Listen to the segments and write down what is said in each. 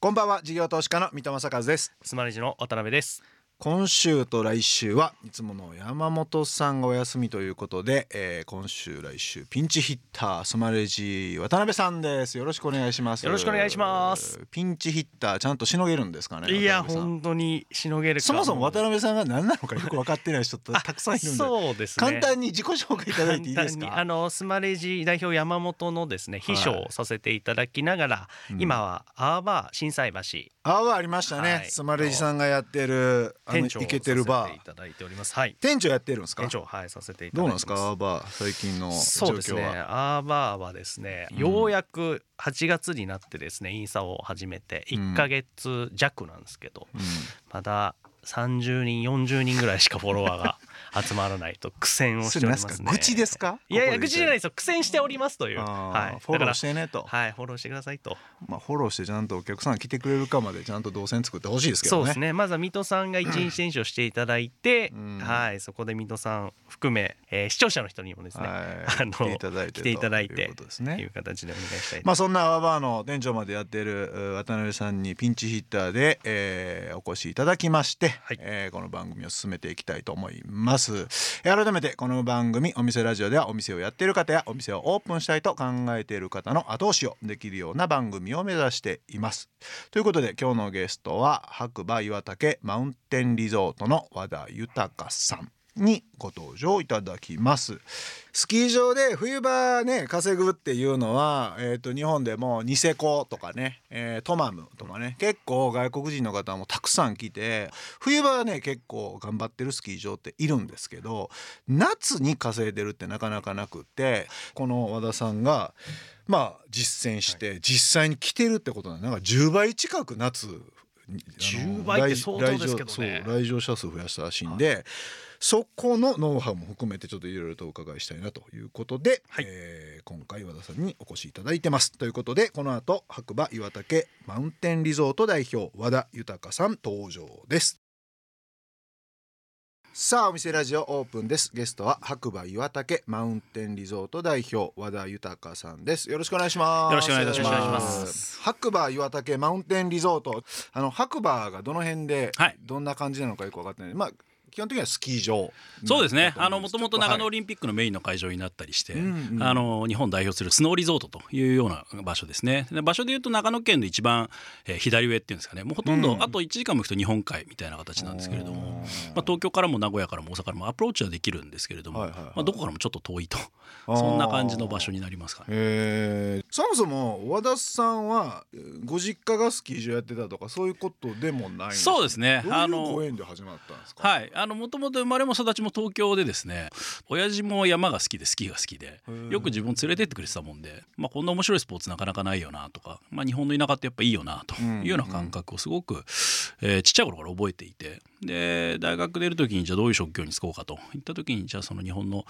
こんばんは。事業投資家の三戸正和です。スマレジの渡辺です。今週と来週はいつもの山本さんがお休みということで、えー、今週来週ピンチヒッタースマレジ渡辺さんです。よろしくお願いします。よろしくお願いします。ピンチヒッターちゃんとしのげるんですかねいや本当にしのげるそもそも渡辺さんが何なのかよく分かってない人たくさんいるんで そうですね。簡単に自己紹介いただいていいですか？あのスマレジ代表山本のですね秘書をさせていただきながら、はい、今はアーバー心斎橋。アーバーありましたね、はい、スマレジさんがやってる店長イケてるバーいただいております。はい。店長やってるんですか？店長はいさせていただいてどうなんですか？アーバー最近のそうですね。アーバーはですね、ようやく8月になってですねインスタを始めて1か月弱なんですけど、うん、まだ30人40人ぐらいしかフォロワーが集まらないと 苦戦をしておりますね。愚痴ですか？いやいや愚痴じゃないですよ。苦戦しておりますという。はい。フォローしてねと。はい。フォローしてくださいと。まあフォローしてちゃんとお客さん来てくれるかまでちゃんと動線作ってほしいですけどね。そうですね。まずは水戸さんが一日選手をしていただいて、はいそこで水戸さん含め、えー、視聴者の人にもですね、あの来ていただいて来ていただいていうことですね。いう形でお願いしたい。まあそんなアワバーの店長までやっている渡辺さんにピンチヒッターで、えー、お越しいただきまして、はい、えー、この番組を進めていきたいと思います。改めてこの番組お店ラジオではお店をやっている方やお店をオープンしたいと考えている方の後押しをできるような番組を目指しています。ということで今日のゲストは白馬岩岳マウンテンリゾートの和田豊さん。にご登場いただきます。スキー場で冬場ね稼ぐっていうのは、えーと、日本でもニセコとかね、えー、トマムとかね結構外国人の方もたくさん来て冬場はね結構頑張ってるスキー場っているんですけど夏に稼いでるってなかなかなくってこの和田さんがまあ実践して実際に来てるってことなんか10倍近く夏10倍って相当ですけどね。来場者数増やしたらしいんで。そこのノウハウも含めてちょっといろいろとお伺いしたいなということで、はい、えー、今回和田さんにお越しいただいてます。ということでこの後白馬岩岳マウンテンリゾート代表和田豊さん登場です。さあお店ラジオオープンです。ゲストは白馬岩岳マウンテンリゾート代表和田豊さんです。よろしくお願いします。よろしくお願いいたします。白馬岩岳マウンテンリゾート。あの白馬がどの辺でどんな感じなのかよく分かってない、まあ基本的にはスキー場そうですね。あのもともと長野オリンピックのメインの会場になったりして、はい、あの日本代表するスノーリゾートというような場所ですね。場所でいうと長野県の一番、えー、左上っていうんですかね。もうほとんど、あと1時間も行くと日本海みたいな形なんですけれども、まあ、東京からも名古屋からも大阪からもアプローチはできるんですけれども、はいはいはい、まあ、どこからもちょっと遠いと。そんな感じの場所になりますかね。そもそも和田さんはご実家がスキー場やってたとかそういうことでもないそうですね。あのご縁で始まったんですか？はいあのもともと生まれも育ちも東京でですね親父も山が好きでスキーが好きでよく自分を連れてってくれてたもんで、まあ、こんな面白いスポーツなかなかないよなとか、まあ、日本の田舎ってやっぱいいよなというような感覚をすごく、えー、ちっちゃい頃から覚えていてで大学出る時にじゃあどういう職業に就こうかといった時にじゃあその日本の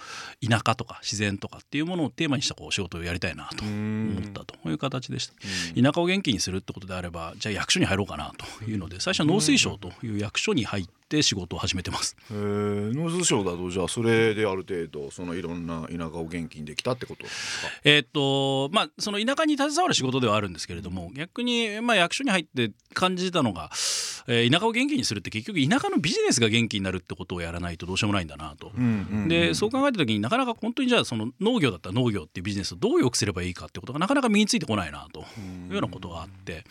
田舎とか自然とかっていうものをテーマにしたこう仕事をやりたいなと思ったという形でした。田舎を元気にするってことであればじゃあ役所に入ろうかなというので最初は農水省という役所に入って仕事を始めてます。農水省だとじゃあそれである程度そのいろんな田舎を元気にできたってこと？ですかえっとまあその田舎に携わる仕事ではあるんですけれども逆にまあ役所に入って感じたのがえー、田舎を元気にするって結局田舎のビジネスが元気になるってことをやらないとどうしようもないんだなと。でそう考えた時になかなか本当にじゃあその農業だったら農業っていうビジネスをどう良くすればいいかってことがなかなか身についてこないなというようなことがあって。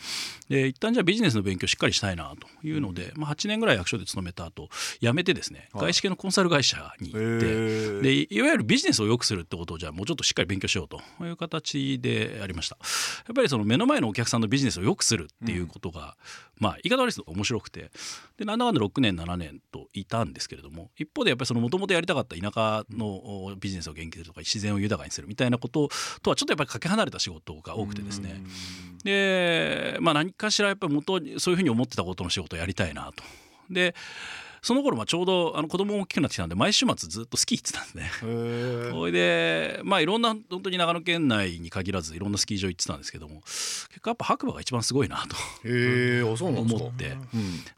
で一旦じゃあビジネスの勉強しっかりしたいなというので、まあ、8年ぐらい役所で勤めた後辞めてですね外資系のコンサル会社に行ってでいわゆるビジネスを良くするってことをじゃあもうちょっとしっかり勉強しようという形でありました。やっぱりその目の前のお客さんのビジネスを良くするっていうことが、まあ言い方悪いですけど面白くて。でなんだかんだ6年7年といたんですけれども一方でやっぱりそのもともとやりたかった田舎のビジネスを元気するとか自然を豊かにするみたいなこととはちょっとやっぱりかけ離れた仕事が多くてですね。でまあ何かしらやっぱり元そういうふうに思ってたことの仕事をやりたいなと。でその頃まあちょうどあの子供も大きくなってきたんで毎週末ずっとスキー行ってたんで。それでまあいろんな本当に長野県内に限らずいろんなスキー場行ってたんですけども結構やっぱ白馬が一番すごいなと。思って、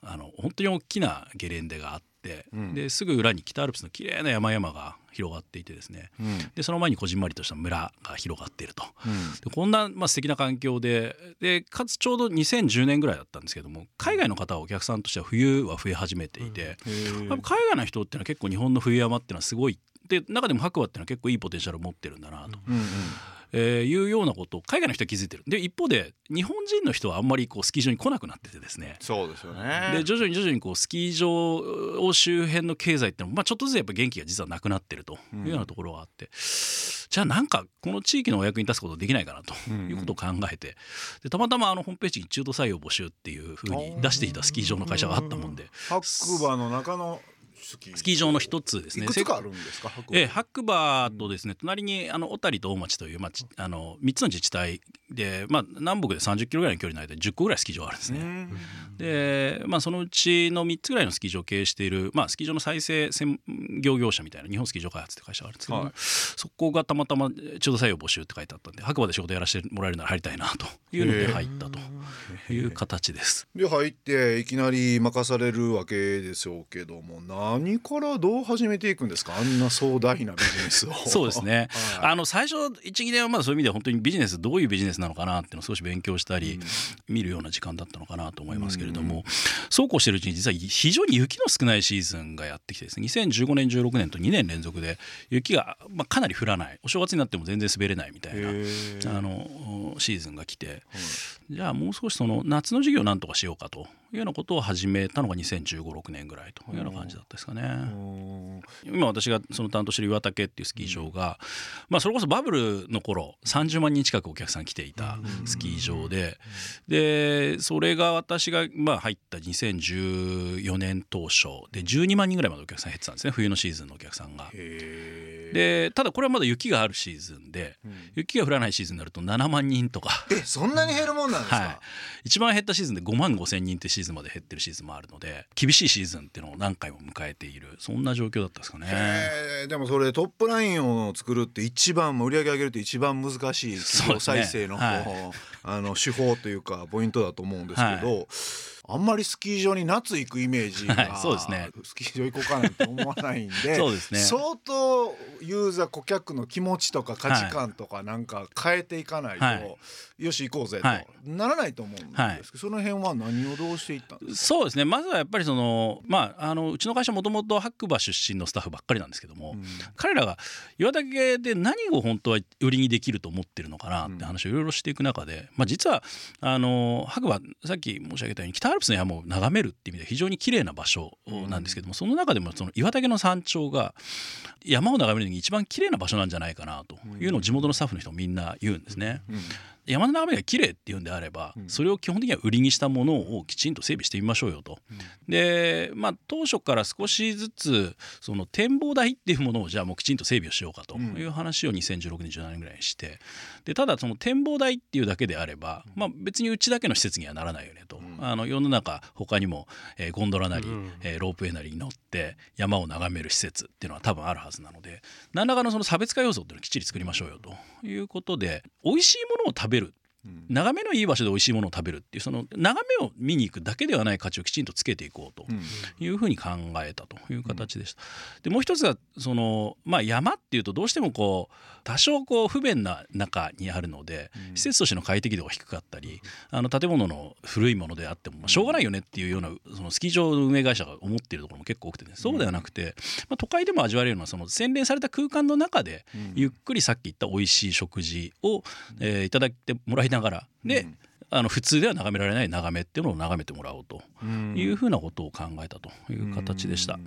あの本当に大きなゲレンデがあって、うん、ですぐ裏に北アルプスの綺麗な山々が広がっていてですね、うん。でその前にこじんまりとした村が広がっていると。こんな、まあ、素敵な環境ででかつちょうど2010年ぐらいだったんですけども海外の方はお客さんとしては冬は増え始めていて、へー。やっぱ海外の人っていうのは結構日本の冬山っていうのはすごいで中でも白馬っていうのは結構いいポテンシャルを持ってるんだなと、うんうんえーいうようなことを海外の人は気づいてる。で一方で日本人の人はあんまりこうスキー場に来なくなっててですね。そうですよね。で徐々に徐々にこうスキー場を周辺の経済ってのも、まあ、ちょっとずつやっぱ元気が実はなくなってるというようなところがあって、じゃあなんかこの地域のお役に立つことできないかなということを考えて。でたまたまあのホームページに中途採用募集っていうふうに出していたスキー場の会社があったもんで。白馬の中のスキー。場の一つですね。いくつかあるんですか？白馬ええ、白馬とですね隣にあの小谷と大町という、まあ、ちあの3つの自治体で、まあ、南北で30キロぐらいの距離の間で10個ぐらいスキー場があるんですね。うん。で、まあ、そのうちの3つぐらいのスキー場を経営している、まあ、スキー場の再生専業業者みたいな日本スキー場開発って会社があるんですけども、はい。そこがたまたま中途採用募集って書いてあったんで白馬で仕事やらせてもらえるなら入りたいなというので入ったという形です。で入っていきなり任されるわけでしょうけども何からどう始めていくんですか？あんな壮大なビジネスを。そうですね、はい。あの最初12年はまだそういう意味では本当にビジネスどういうビジネスなのかなっていうのを少し勉強したり、見るような時間だったのかなと思いますけれども、そうこうしてるうちに実は非常に雪の少ないシーズンがやってきてですね。2015年16年と2年連続で雪が、まあ、かなり降らない。お正月になっても全然滑れないみたいなあのシーズンが来て、じゃあもう少しその夏の授業をなんとかしようかというようなことを始めたのが2015、6年ぐらいというような感じだったですかね。うん。今私がその担当している岩竹っていうスキー場が、まあ、それこそバブルの頃30万人近くお客さん来ていたスキー場で。でそれが私がまあ入った2014年当初で12万人ぐらいまでお客さん減ってたんですね。冬のシーズンのお客さんが。でただこれはまだ雪があるシーズンでうん。雪が降らないシーズンになると7万人とか。えそんなに減るもんなんですか、はい、一番減ったシーズンで5万5千人ってシーズンまで減ってるシーズンもあるので厳しいシーズンっていうのを何回も迎えているそんな状況だったですかね。でもそれトップラインを作るって一番売り上げ上げるって一番難しい再生の,、そうですね。あの手法というかポイントだと思うんですけど、あんまりスキー場に夏行くイメージが、はいそうですね。スキー場行こうかなんて思わないんで そうですね。相当ユーザー顧客の気持ちとか価値観とかなんか変えていかないと、はい。よし行こうぜと、はい。ならないと思うんですけど、はい。その辺は何をどうしていったんですか？そうですね。まずはやっぱりそのまああのうちの会社もともと白馬出身のスタッフばっかりなんですけども、うん。彼らが岩竹で何を本当は売りにできると思ってるのかなって話をいろいろしていく中で、まあ、実はあの白馬さっき申し上げたように北アルプスの山を眺めるっていう意味では非常に綺麗な場所なんですけども、その中でもその岩竹の山頂が山を眺めるのに一番綺麗な場所なんじゃないかなというのを地元のスタッフの人みんな言うんですね。うん山の眺めが綺麗っていうんであれば、うん。それを基本的には売りにしたものをきちんと整備してみましょうよと。でまあ当初から少しずつその展望台っていうものをじゃあもうきちんと整備をしようかという話を2016年17年ぐらいにしてでただその展望台っていうだけであれば、まあ、別にうちだけの施設にはならないよねと、あの世の中他にも、えーゴンドラなり、えーロープウェイなりに乗って山を眺める施設っていうのは多分あるはずなので何らかのその差別化要素っていうのをきっちり作りましょうよということで美味しいものを食べるうん眺めのいい場所で美味しいものを食べるっていうその眺めを見に行くだけではない価値をきちんとつけていこうとうん。いうふうに考えたという形でした。でもう一つがその、まあ、山っていうとどうしてもこう多少こう不便な中にあるので、うん。施設としての快適度が低かったりあの建物の古いものであっても、まあ、しょうがないよねっていうようなそのスキー場の運営会社が思っているところも結構多くて、ね、そうではなくて、まあ、都会でも味わえるようなその洗練された空間の中でうん。ゆっくりさっき言った美味しい食事を、えーいただいてもらいながら。で、うん。あの普通では眺められない眺めっていうのを眺めてもらおうとうんいうふうなことを考えたという形でした。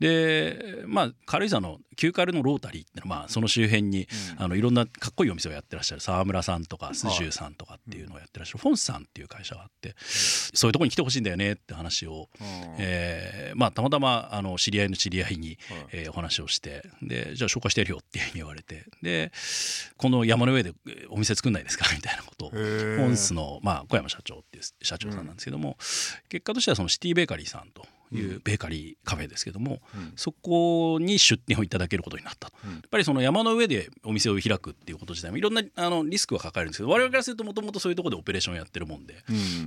うんでまあ軽井沢の旧軽のロータリーっていうのはまあその周辺に、うん。あのいろんなかっこいいお店をやってらっしゃる沢村さんとかスジューさんとかっていうのをやってらっしゃるフォンスさんっていう会社があって、そういうところに来てほしいんだよねって話を、うん。えーまあ、たまたまあの知り合いの知り合いに、はい。えーお話をしてでじゃあ紹介してやるよっていうふうに言われてでこの山の上でえーお店作んないですかみたいなことをフォンスの、まあ、小山社長っていう社長さんなんですけども、結果としてはそのシティベーカリーさんというベーカリーカフェですけども、うん、そこに出店をいただけることになったと、うん、やっぱりその山の上でお店を開くっていうこと自体もいろんなあのリスクは抱えるんですけど我々からするともともとそういうところでオペレーションをやってるもんで、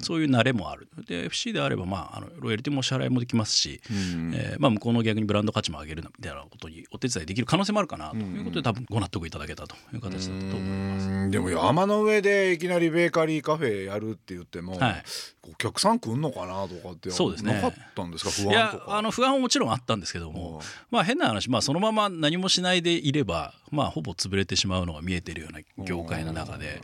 そういう慣れもある。で FC であれば、まあ、あのロイヤリティも支払いもできますし、えーまあ、向こうの逆にブランド価値も上げるみたいなことにお手伝いできる可能性もあるかなと。いうことで多分ご納得いただけたという形だったと思います。でも山の上でいきなりベーカリーカフェやるって言っても、はい、お客さん来んのかなとかってそうです、ね、なかったんですか？不安とか。あの不安ももちろんあったんですけども、まあ変な話、まあ、そのまま何もしないでいれば、まあ、ほぼ潰れてしまうのが見えてるような業界の中で。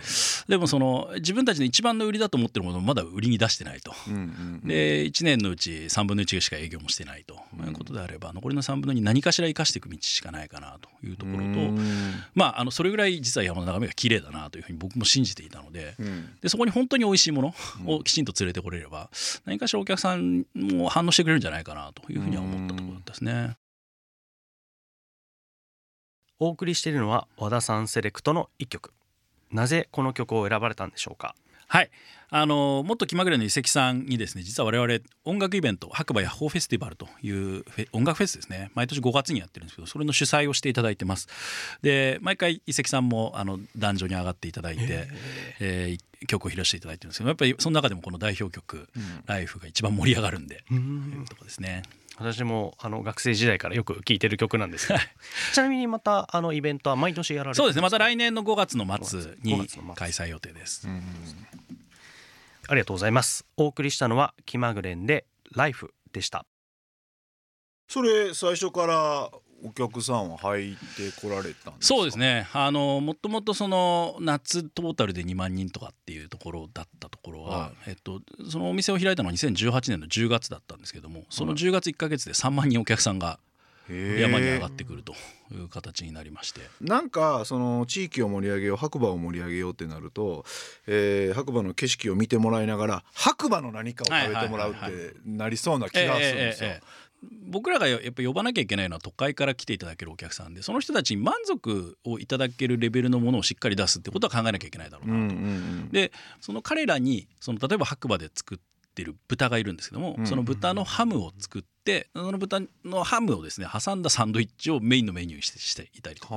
でもその自分たちの一番の売りだと思ってるものをまだ売りに出してないと、で1年のうち3分の1しか営業もしてないと。いうことであれば残りの3分の2何かしら生かしていく道しかないかなというところと、まあ、あのそれぐらい実は山の眺めが綺麗だなというふうに僕も信じていたので,、でそこに本当に美味しいものをきちんと連れてこれれば何かしらお客さんも反応してくれるんじゃないかなというふうには思ったところだったですね。お送りしているのは和田さんセレクトの一曲。なぜこの曲を選ばれたんでしょうか？はい。あのもっと気まぐれの遺跡さんにですね実は我々音楽イベント白馬ヤッホーフェスティバルという音楽フェスですね。毎年5月にやってるんですけどそれの主催をしていただいてます。で毎回遺跡さんもあの壇上に上がっていただいて、えー、曲を披露していただいてるんですけどやっぱりその中でもこの代表曲「ライフが一番盛り上がるんで、というとこですね。私もあの学生時代からよく聴いてる曲なんですけど。ちなみにまたあのイベントは毎年やられてそうですね。また来年の5月の末に開催予定です。ありがとうございます。お送りしたのは気まぐれんでライフでした。それ最初からお客さんは入ってこられたそうですね。あのもともとその夏トータルで2万人とかっていうところだったところは、はい、えっと、そのお店を開いたのは2018年の10月だったんですけどもその10月1か月で3万人お客さんが山に上がってくるという形になりまして。なんかその地域を盛り上げよう白馬を盛り上げようってなると、えー、白馬の景色を見てもらいながら白馬の何かを食べてもらうってなりそうな気がするんですよ。僕らがやっぱ呼ばなきゃいけないのは都会から来ていただけるお客さんでその人たちに満足をいただけるレベルのものをしっかり出すってことは考えなきゃいけないだろうなと。でその彼らにその例えば白馬で作ってる豚がいるんですけども、その豚のハムを作ってその豚のハムをですね挟んだサンドイッチをメインのメニューにしてしていたりと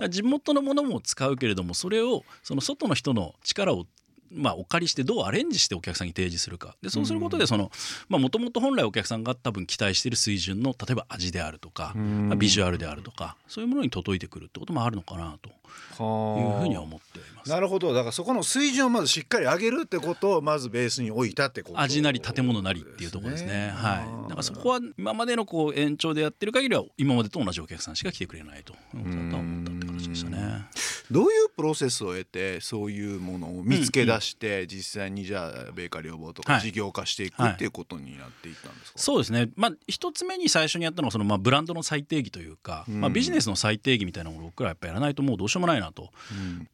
か,、地元のものも使うけれどもそれをその外の人の力をまあ、お借りしてどうアレンジしてお客さんに提示するか。でそうすることでそのもともと本来お客さんが多分期待している水準の例えば味であるとかビジュアルであるとかそういうものに届いてくるってこともあるのかなと。いうふうには思っています。なるほど。だからそこの水準をまずしっかり上げるってことをまずベースに置いたってこと味なり建物なりっていうところですね。はい、だからそこは今までのこう延長でやってる限りは今までと同じお客さんしか来てくれないと。思ったって形でしたね。どういうプロセスを得てそういうものを見つけ出して実際にじゃあベーカリーとか事業化していくっていうことになっていったんですか、そうですね、まあ、一つ目に最初にやったのはそのまあブランドの最定義というか、まあ、ビジネスの最定義みたいなものを僕らやっぱやらないともうどうしようもないなと。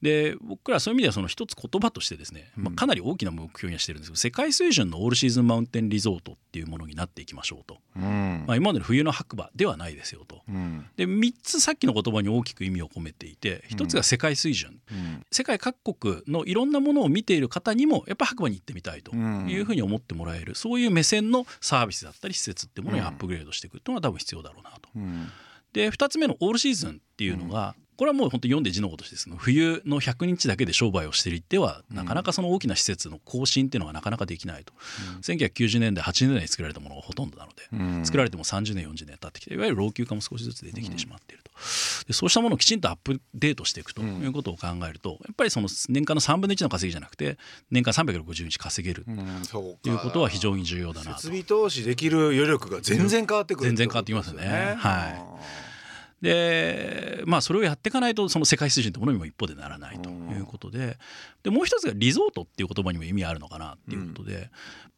で僕らそういう意味ではその一つ言葉としてですね、まあ、かなり大きな目標にはしてるんですけど世界水準のオールシーズンマウンテンリゾートっていうものになっていきましょうと、まあ、今までの冬の白馬ではないですよと。で3つさっきの言葉に大きく意味を込めていて1つが世界水準、世界各国のいろんなものを見ている方にもやっぱ白馬に行ってみたいというふうに思ってもらえるそういう目線のサービスだったり施設っていうものにアップグレードしていくっていうのが多分必要だろうなと。で2つ目のオールシーズンっていうのが、これはもう本当読んで字のごとしてです。ね冬の100日だけで商売をしていっては、なかなかその大きな施設の更新っていうのがなかなかできないと、うん、1990年代80年代に作られたものがほとんどなので、うん、作られても30年40年経ってきていわゆる老朽化も少しずつ出てきてしまっていると、でそうしたものをきちんとアップデートしていくということを考えるとやっぱりその年間の3分の1の稼ぎじゃなくて年間360日稼げる。ということは非常に重要だなと。設備投資できる余力が全然変わってくる、全然変わってきますよね。はい。でまあそれをやっていかないとその世界水準ってものにも一方でならないということででもう一つがリゾートっていう言葉にも意味あるのかなっていうことで、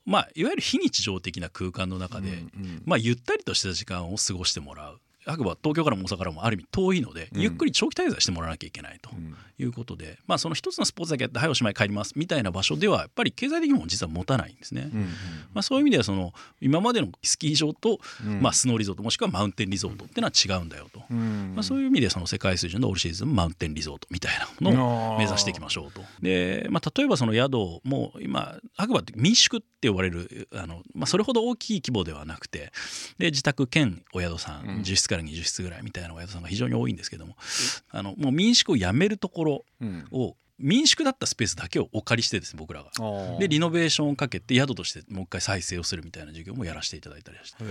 まあいわゆる非日常的な空間の中で、まあゆったりとした時間を過ごしてもらう。白馬東京からも大阪からもある意味遠いので、ゆっくり長期滞在してもらわなきゃいけないということで、まあその一つのスポーツだけやってはいおしまい帰りますみたいな場所ではやっぱり経済的にも実は持たないんですね。まあ、そういう意味ではその今までのスキー場と、まあ、スノーリゾートもしくはマウンテンリゾートっていうのは違うんだよと、まあ、そういう意味でその世界水準のオールシーズンマウンテンリゾートみたいなものを目指していきましょうと。で、まあ、例えばその宿も今白馬って民宿って呼ばれるあの、まあ、それほど大きい規模ではなくてで自宅兼お宿さん、うん。10室から20室ぐらいみたいなお宿さんが非常に多いんですけどもあのもう民宿をやめるところうん。を民宿だったスペースだけをお借りしてですね僕らが。でリノノベーションをかけて宿としてもう一回再生をするみたいな授業もやらせていただいたりして。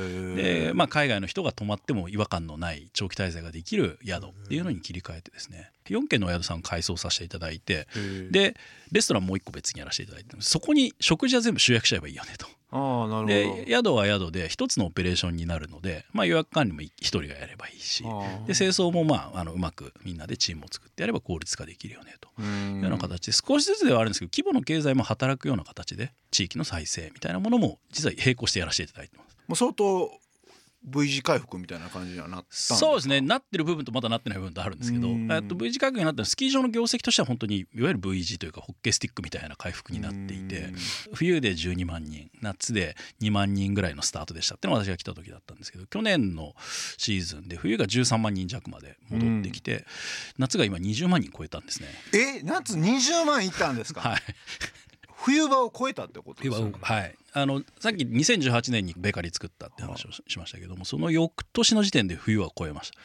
で、まあ、海外の人が泊まっても違和感のない長期滞在ができる宿っていうのに切り替えてですね。4軒のお宿さんを改装させていただいて。でレストランもう一個別にやらせていただいて。そこに食事は全部集約しちゃえばいいよねと。ああなるでほど宿は宿で一つのオペレーションになるので、まあ、予約管理も一人がやればいいしで清掃もまああのうまくみんなでチームを作ってやれば効率化できるよねと。うんいうような形で少しずつではあるんですけど規模の経済も働くような形で地域の再生みたいなものも実は並行してやらせていただいてます。もう相当 V 字回復みたいな感じにはなったそうですね。なってる部分とまだなってない部分とあるんですけど、うん。えっと V 字回復になったスキー場の業績としては本当にいわゆる V 字というかホッケースティックみたいな回復になっていて冬で12万人夏で2万人ぐらいのスタートでしたっていうのが私が来た時だったんですけど去年のシーズンで冬が13万人弱まで戻ってきて、夏が今20万人超えたんですね。え夏20万いったんですか、はい冬場を超えたってことですね。はい、あのさっき2018年にベーカリー作ったって話をししましたけどもその翌年の時点で冬は超えました。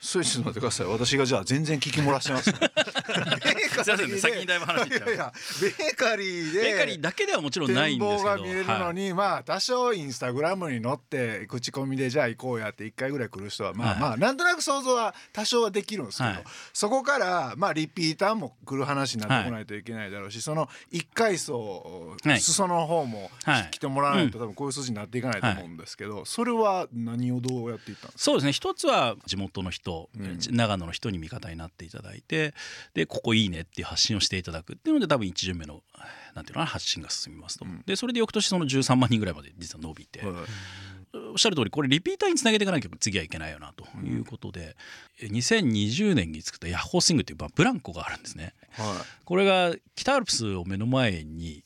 それちょっと待ってください。私がじゃあ全然聞き漏らしてます。すいませんね。先にだいぶ話いっちゃう。いやいやベーカリーでベーカリーだけではもちろんない展んですけど。望が見れるのに、まあ多少インスタグラムに載って口コミでじゃあ行こうやって1回ぐらい来る人はまあ、はいまあなんとなく想像は多少はできるんですけど、はい。そこからまあリピーターも来る話になってこないといけないだろうし、その1回層、はい裾の方もはい。来てもらわないと多分こういう数字になっていかないと思うんですけど、それは何をどうやっていったんですか？そうですね。一つは地元の人、うん。長野の人に味方になっていただいてでここいいねっていう発信をしていただくっていうので多分一巡目のなんていうのかな発信が進みますと、うん。でそれで翌年その13万人ぐらいまで実は伸びて、はいおっしゃる通りこれリピーターにつなげていかなきゃ次はいけないよなということで、え2020年に作ったヤッホースイングというまあブランコがあるんですね。はこれが北アルプスを目の前に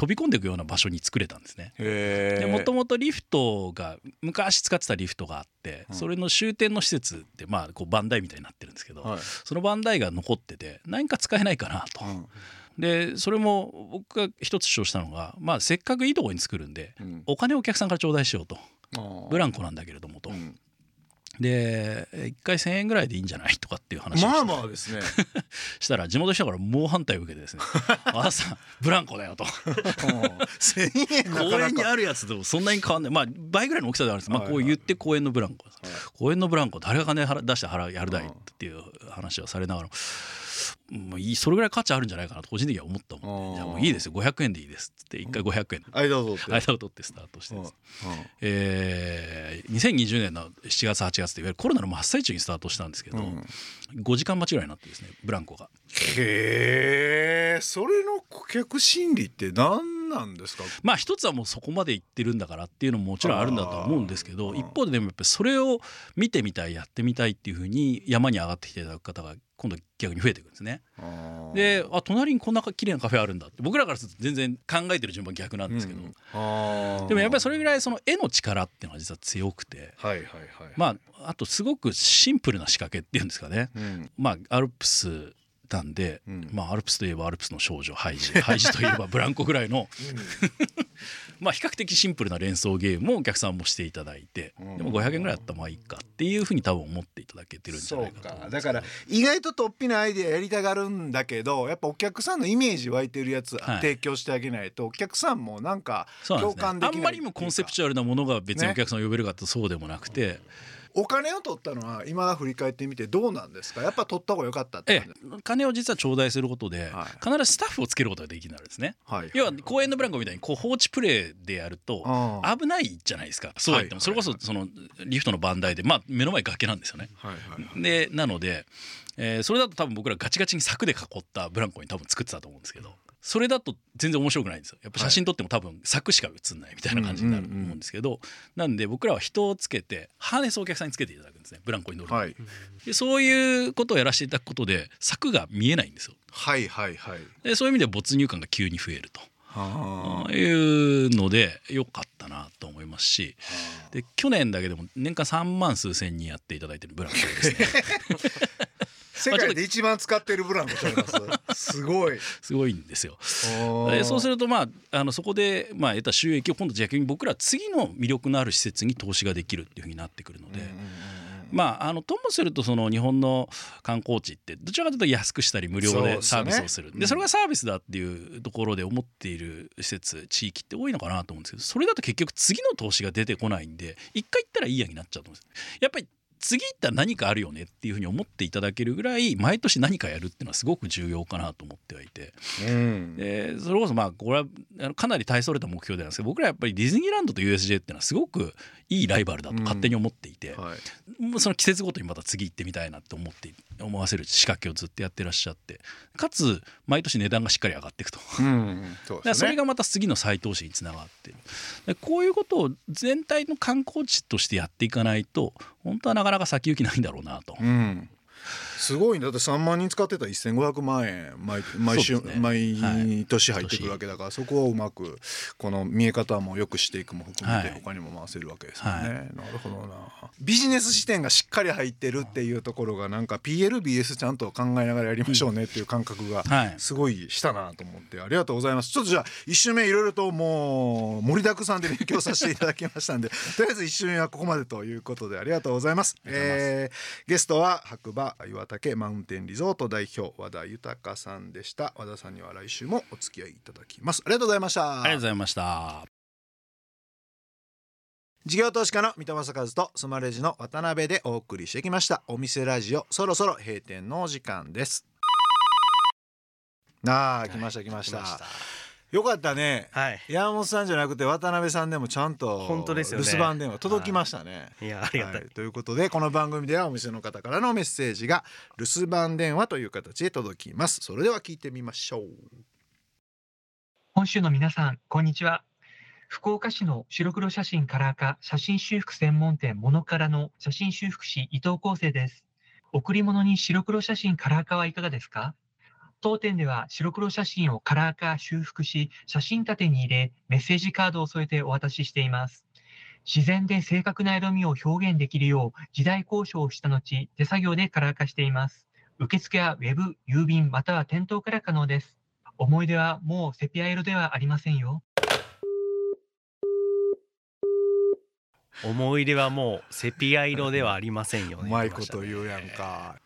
飛び込んでいくような場所に作れたんですね。もともとリフトが昔使ってたリフトがあってうん。それの終点の施設ってまあこうバンダイみたいになってるんですけど、はい。そのバンダイが残ってて何か使えないかなと。うん。でそれも僕が一つ主張したのが、まあ、せっかくいいとこに作るんでうん。お金をお客さんから頂戴しようと。ブランンコなんだけれどもと。うんで1回1,000円ぐらいでいいんじゃないとかっていう話をまあまあですね。したら地元の人から猛反対を受けてですね「和田さんブランコだよ」と。千円公園にあるやつとそんなに変わんない。まあ倍ぐらいの大きさではあるんです、まあ、こう言って公園のブランコ、公園のブランコ誰が金払出して払うやるだいっていう話はされながらもういいそれぐらい価値あるんじゃないかなと個人的には思ったもんであー。じゃあもういいですよ。500円でいいですって。1回500円。間を取って。間を取ってスタートしてうん。ですえー2020年の7月8月っていわゆるコロナの真っ最中にスタートしたんですけど、うん。5時間待ちぐらいになってですねブランコが。へえそれの顧客心理って何なんですか？まあ一つはもうそこまで行ってるんだからっていうのももちろんあるんだとは思うんですけど一方ででもやっぱりそれを見てみたいやってみたいっていうふうに山に上がってきていただく方が今度逆に増えていくんですね。であ隣にこんな綺麗なカフェあるんだって。僕らからすると全然考えてる順番逆なんですけど、でもやっぱりそれぐらいその絵の力っていうのは実は強くて。はいはいはいまああとすごくシンプルな仕掛けっていうんですかね。うん。まあアルプスなんで、うん。まあアルプスといえばアルプスの少女ハイジ。ハイジといえばブランコぐらいの まあ比較的シンプルな連想ゲームをお客さんもしていただいて、うん。でも500円ぐらいだったらまあいいかっていうふうに多分思っていただけてるんじゃそないうかとか。だから意外と突飛なアイデアやりたがるんだけどやっぱお客さんのイメージ湧いてるやつはい。提供してあげないとお客さんもなんか共感できないあんまりにもコンセプチュアルなものが別にお客さんを呼べるかとそうでもなくて、お金を取ったのは今振り返ってみてどうなんですか？やっぱ取った方が良かったって金を実は頂戴することで、はい。必ずスタッフをつけることができるんですね。はい。要は公園のブランコみたいにこう放置プレイでやると危ないじゃないですか。そうやっても。それこそそのリフトの番台でまあ目の前崖なんですよね。はいはいはい。でなので、えーそれだと多分僕らガチガチに柵で囲ったブランコに多分作ってたと思うんですけどそれだと全然面白くないんですよ。やっぱ写真撮っても多分柵しか映んないみたいな感じになると思うんですけど、なんで僕らは人をつけてハーネスをお客さんにつけていただくんですねブランコに乗る、はい。でそういうことをやらせていただくことで柵が見えないんですよ。はいはいはい。でそういう意味で没入感が急に増えると。はあ。あいうので良かったなと思いますし。で去年だけでも年間3万数千人やっていただいてるブランコですね 世界で一番使ってるブランドちゃいます？すごい。すごいんですよ。でそうするとまああのそこでまあ得た収益を今度逆に僕ら次の魅力のある施設に投資ができるっていうふうになってくるので。まあ、あのともするとその日本の観光地ってどちらかというと安くしたり無料でサービスをするで、ね。うん、それがサービスだっていうところで思っている。施設地域って多いのかなと思うんですけどそれだと結局次の投資が出てこないんで一回行ったらいいやになっちゃうと思うん。ですやっぱり次行ったら何かあるよねっていうふうに思っていただけるぐらい毎年何かやるっていうのはすごく重要かなと思ってはいて、うん、でそれこそまあこれはかなり大それた目標でなんですけど僕らやっぱりディズニーランドと USJ っていうのはすごくいいライバルだと勝手に思っていて、うんはい、その季節ごとにまた次行ってみたいなって思って思わせる仕掛けをずっとやってらっしゃってかつ毎年値段がしっかり上がっていくと、うん。そね、それがまた次の再投資につながってる。こういうことを全体の観光地としてやっていかないと本当はなかなか先行きないんだろうなと。うんすごいだって3万人使ってたら1500万円毎毎週、ね、毎年入ってくるわけだから、はい、そこをうまくこの見え方もよくしていくも含めて他にも回せるわけですよね、はい、なるほどな。ビジネス視点がしっかり入ってるっていうところがなんか PLBS ちゃんと考えながらやりましょうねっていう感覚がすごいしたなと思ってありがとうございます。ちょっとじゃあ1週目いろいろともう盛りだくさんで勉強させていただきましたんで とりあえず1週目はここまでということでありがとうございます。えー、ゲストは白馬岩竹マウンテンリゾート代表和田豊さんでした。和田さんには来週もお付き合いいただきます。ありがとうございました。ありがとうございました。事業投資家の三戸正和とスマレジの渡辺でお送りしてきました。お店ラジオそろそろ閉店のお時間です。ああ来ました来ました、はいよかったね、はい、山本さんじゃなくて渡辺さんでもちゃんと本当ですよ、ね、留守番電話届きましたね、はい、いやありがたい、はい、ということでこの番組ではお店の方からのメッセージが留守番電話という形で届きます。それでは聞いてみましょう。本州の皆さんこんにちは。福岡市の白黒写真カラー化写真修復専門店モノカラの写真修復師伊藤康生です。贈り物に白黒写真カラー化はいかがですか？当店では白黒写真をカラー化、修復し、写真立てに入れ、メッセージカードを添えてお渡ししています。自然で正確な色味を表現できるよう、時代交渉をした後、手作業でカラー化しています。受付はウェブ、郵便、または店頭から可能です。思い出はもうセピア色ではありませんよ。思い出はもうセピア色ではありませんよね。うまいこと言うやんか。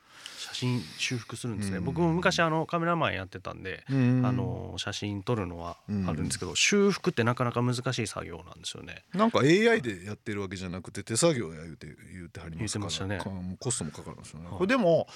真修復するんですね、うん、僕も昔あのカメラマンやってたんで、うん、あの写真撮るのはあるんですけど、うん、修復ってなかなか難しい作業なんですよね。なんか AI でやってるわけじゃなくて手作業や言うて言うてはりますから。ね。コストもかかるんですよね、はい、これでも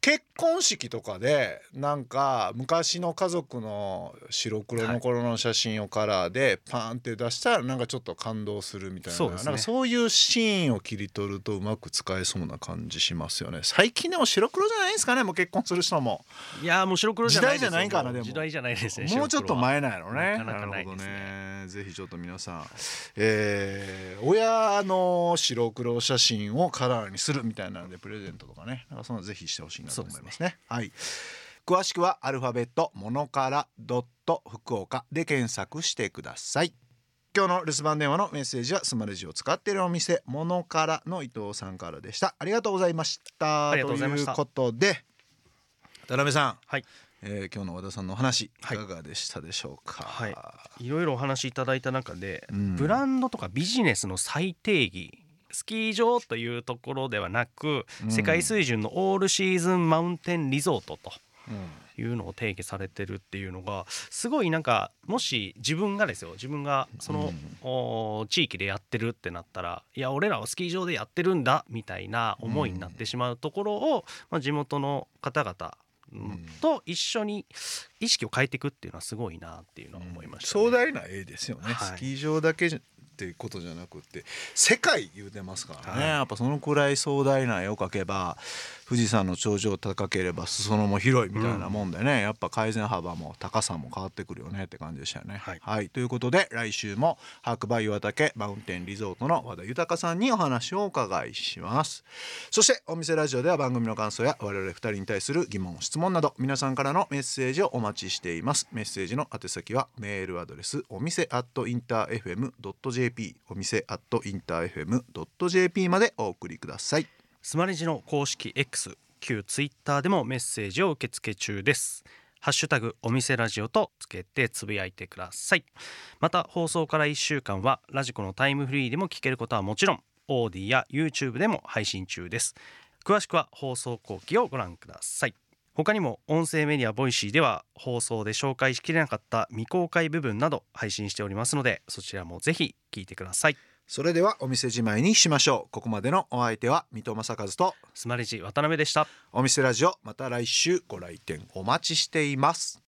結婚式とかでなんか昔の家族の白黒の頃の写真をカラーでパーンって出したらなんかちょっと感動するみたいな。そう、ね,、なんかそういうシーンを切り取るとうまく使えそうな感じしますよね。最近でも白黒じゃないですかねもう結婚する人も。いやもう白黒じゃない時代じゃないかなでも時代じゃないですねもうちょっと前なんやろね。なかなかないですねぜひちょっと皆さん、えー、親の白黒写真をカラーにするみたいなのでプレゼントとかね。なんかそのぜひしてほしいなと思いますね、ね、はい。詳しくはアルファベットモノカラドット福岡で検索してください。今日の留守番電話のメッセージはスマレジを使っているお店モノカラの伊藤さんからでした。ありがとうございました。ということで田辺さん。はいえー、今日の和田さんのお話い。かがでしたでしょうか、はい、はい、いろいろお話いただいた中で、うん、ブランドとかビジネスの最定義スキー場というところではなく、うん、世界水準のオールシーズンマウンテンリゾートと。いうのを定義されてるっていうのがすごいなんかもし自分がですよ自分がその、うん、地域でやってるってなったらいや俺らはスキー場でやってるんだみたいな思いになってしまうところを、まあ、地元の方々と一緒に意識を変えていくっていうのはすごいなっていうのは思いました、ね、壮大な絵ですよね、はい、スキー場だけっていうことじゃなくて世界言うてますからね、はい、やっぱそのくらい壮大な絵を描けば富士山の頂上高ければ裾野も広いみたいなもんでね、うん、やっぱ改善幅も高さも変わってくるよねって感じでしたよね。はい、はい、ということで来週も白馬岩岳マウンテンリゾートの和田豊さんにお話をお伺いします。そしてお店ラジオでは番組の感想や我々2人に対する疑問質問など皆さんからのメッセージをお待ちしています。メッセージの宛先はメールアドレスお店アットインター FM.jp お店アットインター FM.jp までお送りくださいスマレジの公式 X 旧ツイッターでもメッセージを受付中です。ハッシュタグお店ラジオとつけてつぶやいてください。また放送から1週間はラジコのタイムフリーでも聞けることはもちろんAudee や YouTube でも配信中です。詳しくは放送後記をご覧ください。他にも音声メディア Voicy では放送で紹介しきれなかった未公開部分など配信しておりますのでそちらもぜひ聞いてください。それではお店じまいにしましょう。ここまでのお相手は三戸政和とスマレジ渡辺でした。お店ラジオまた来週ご来店お待ちしています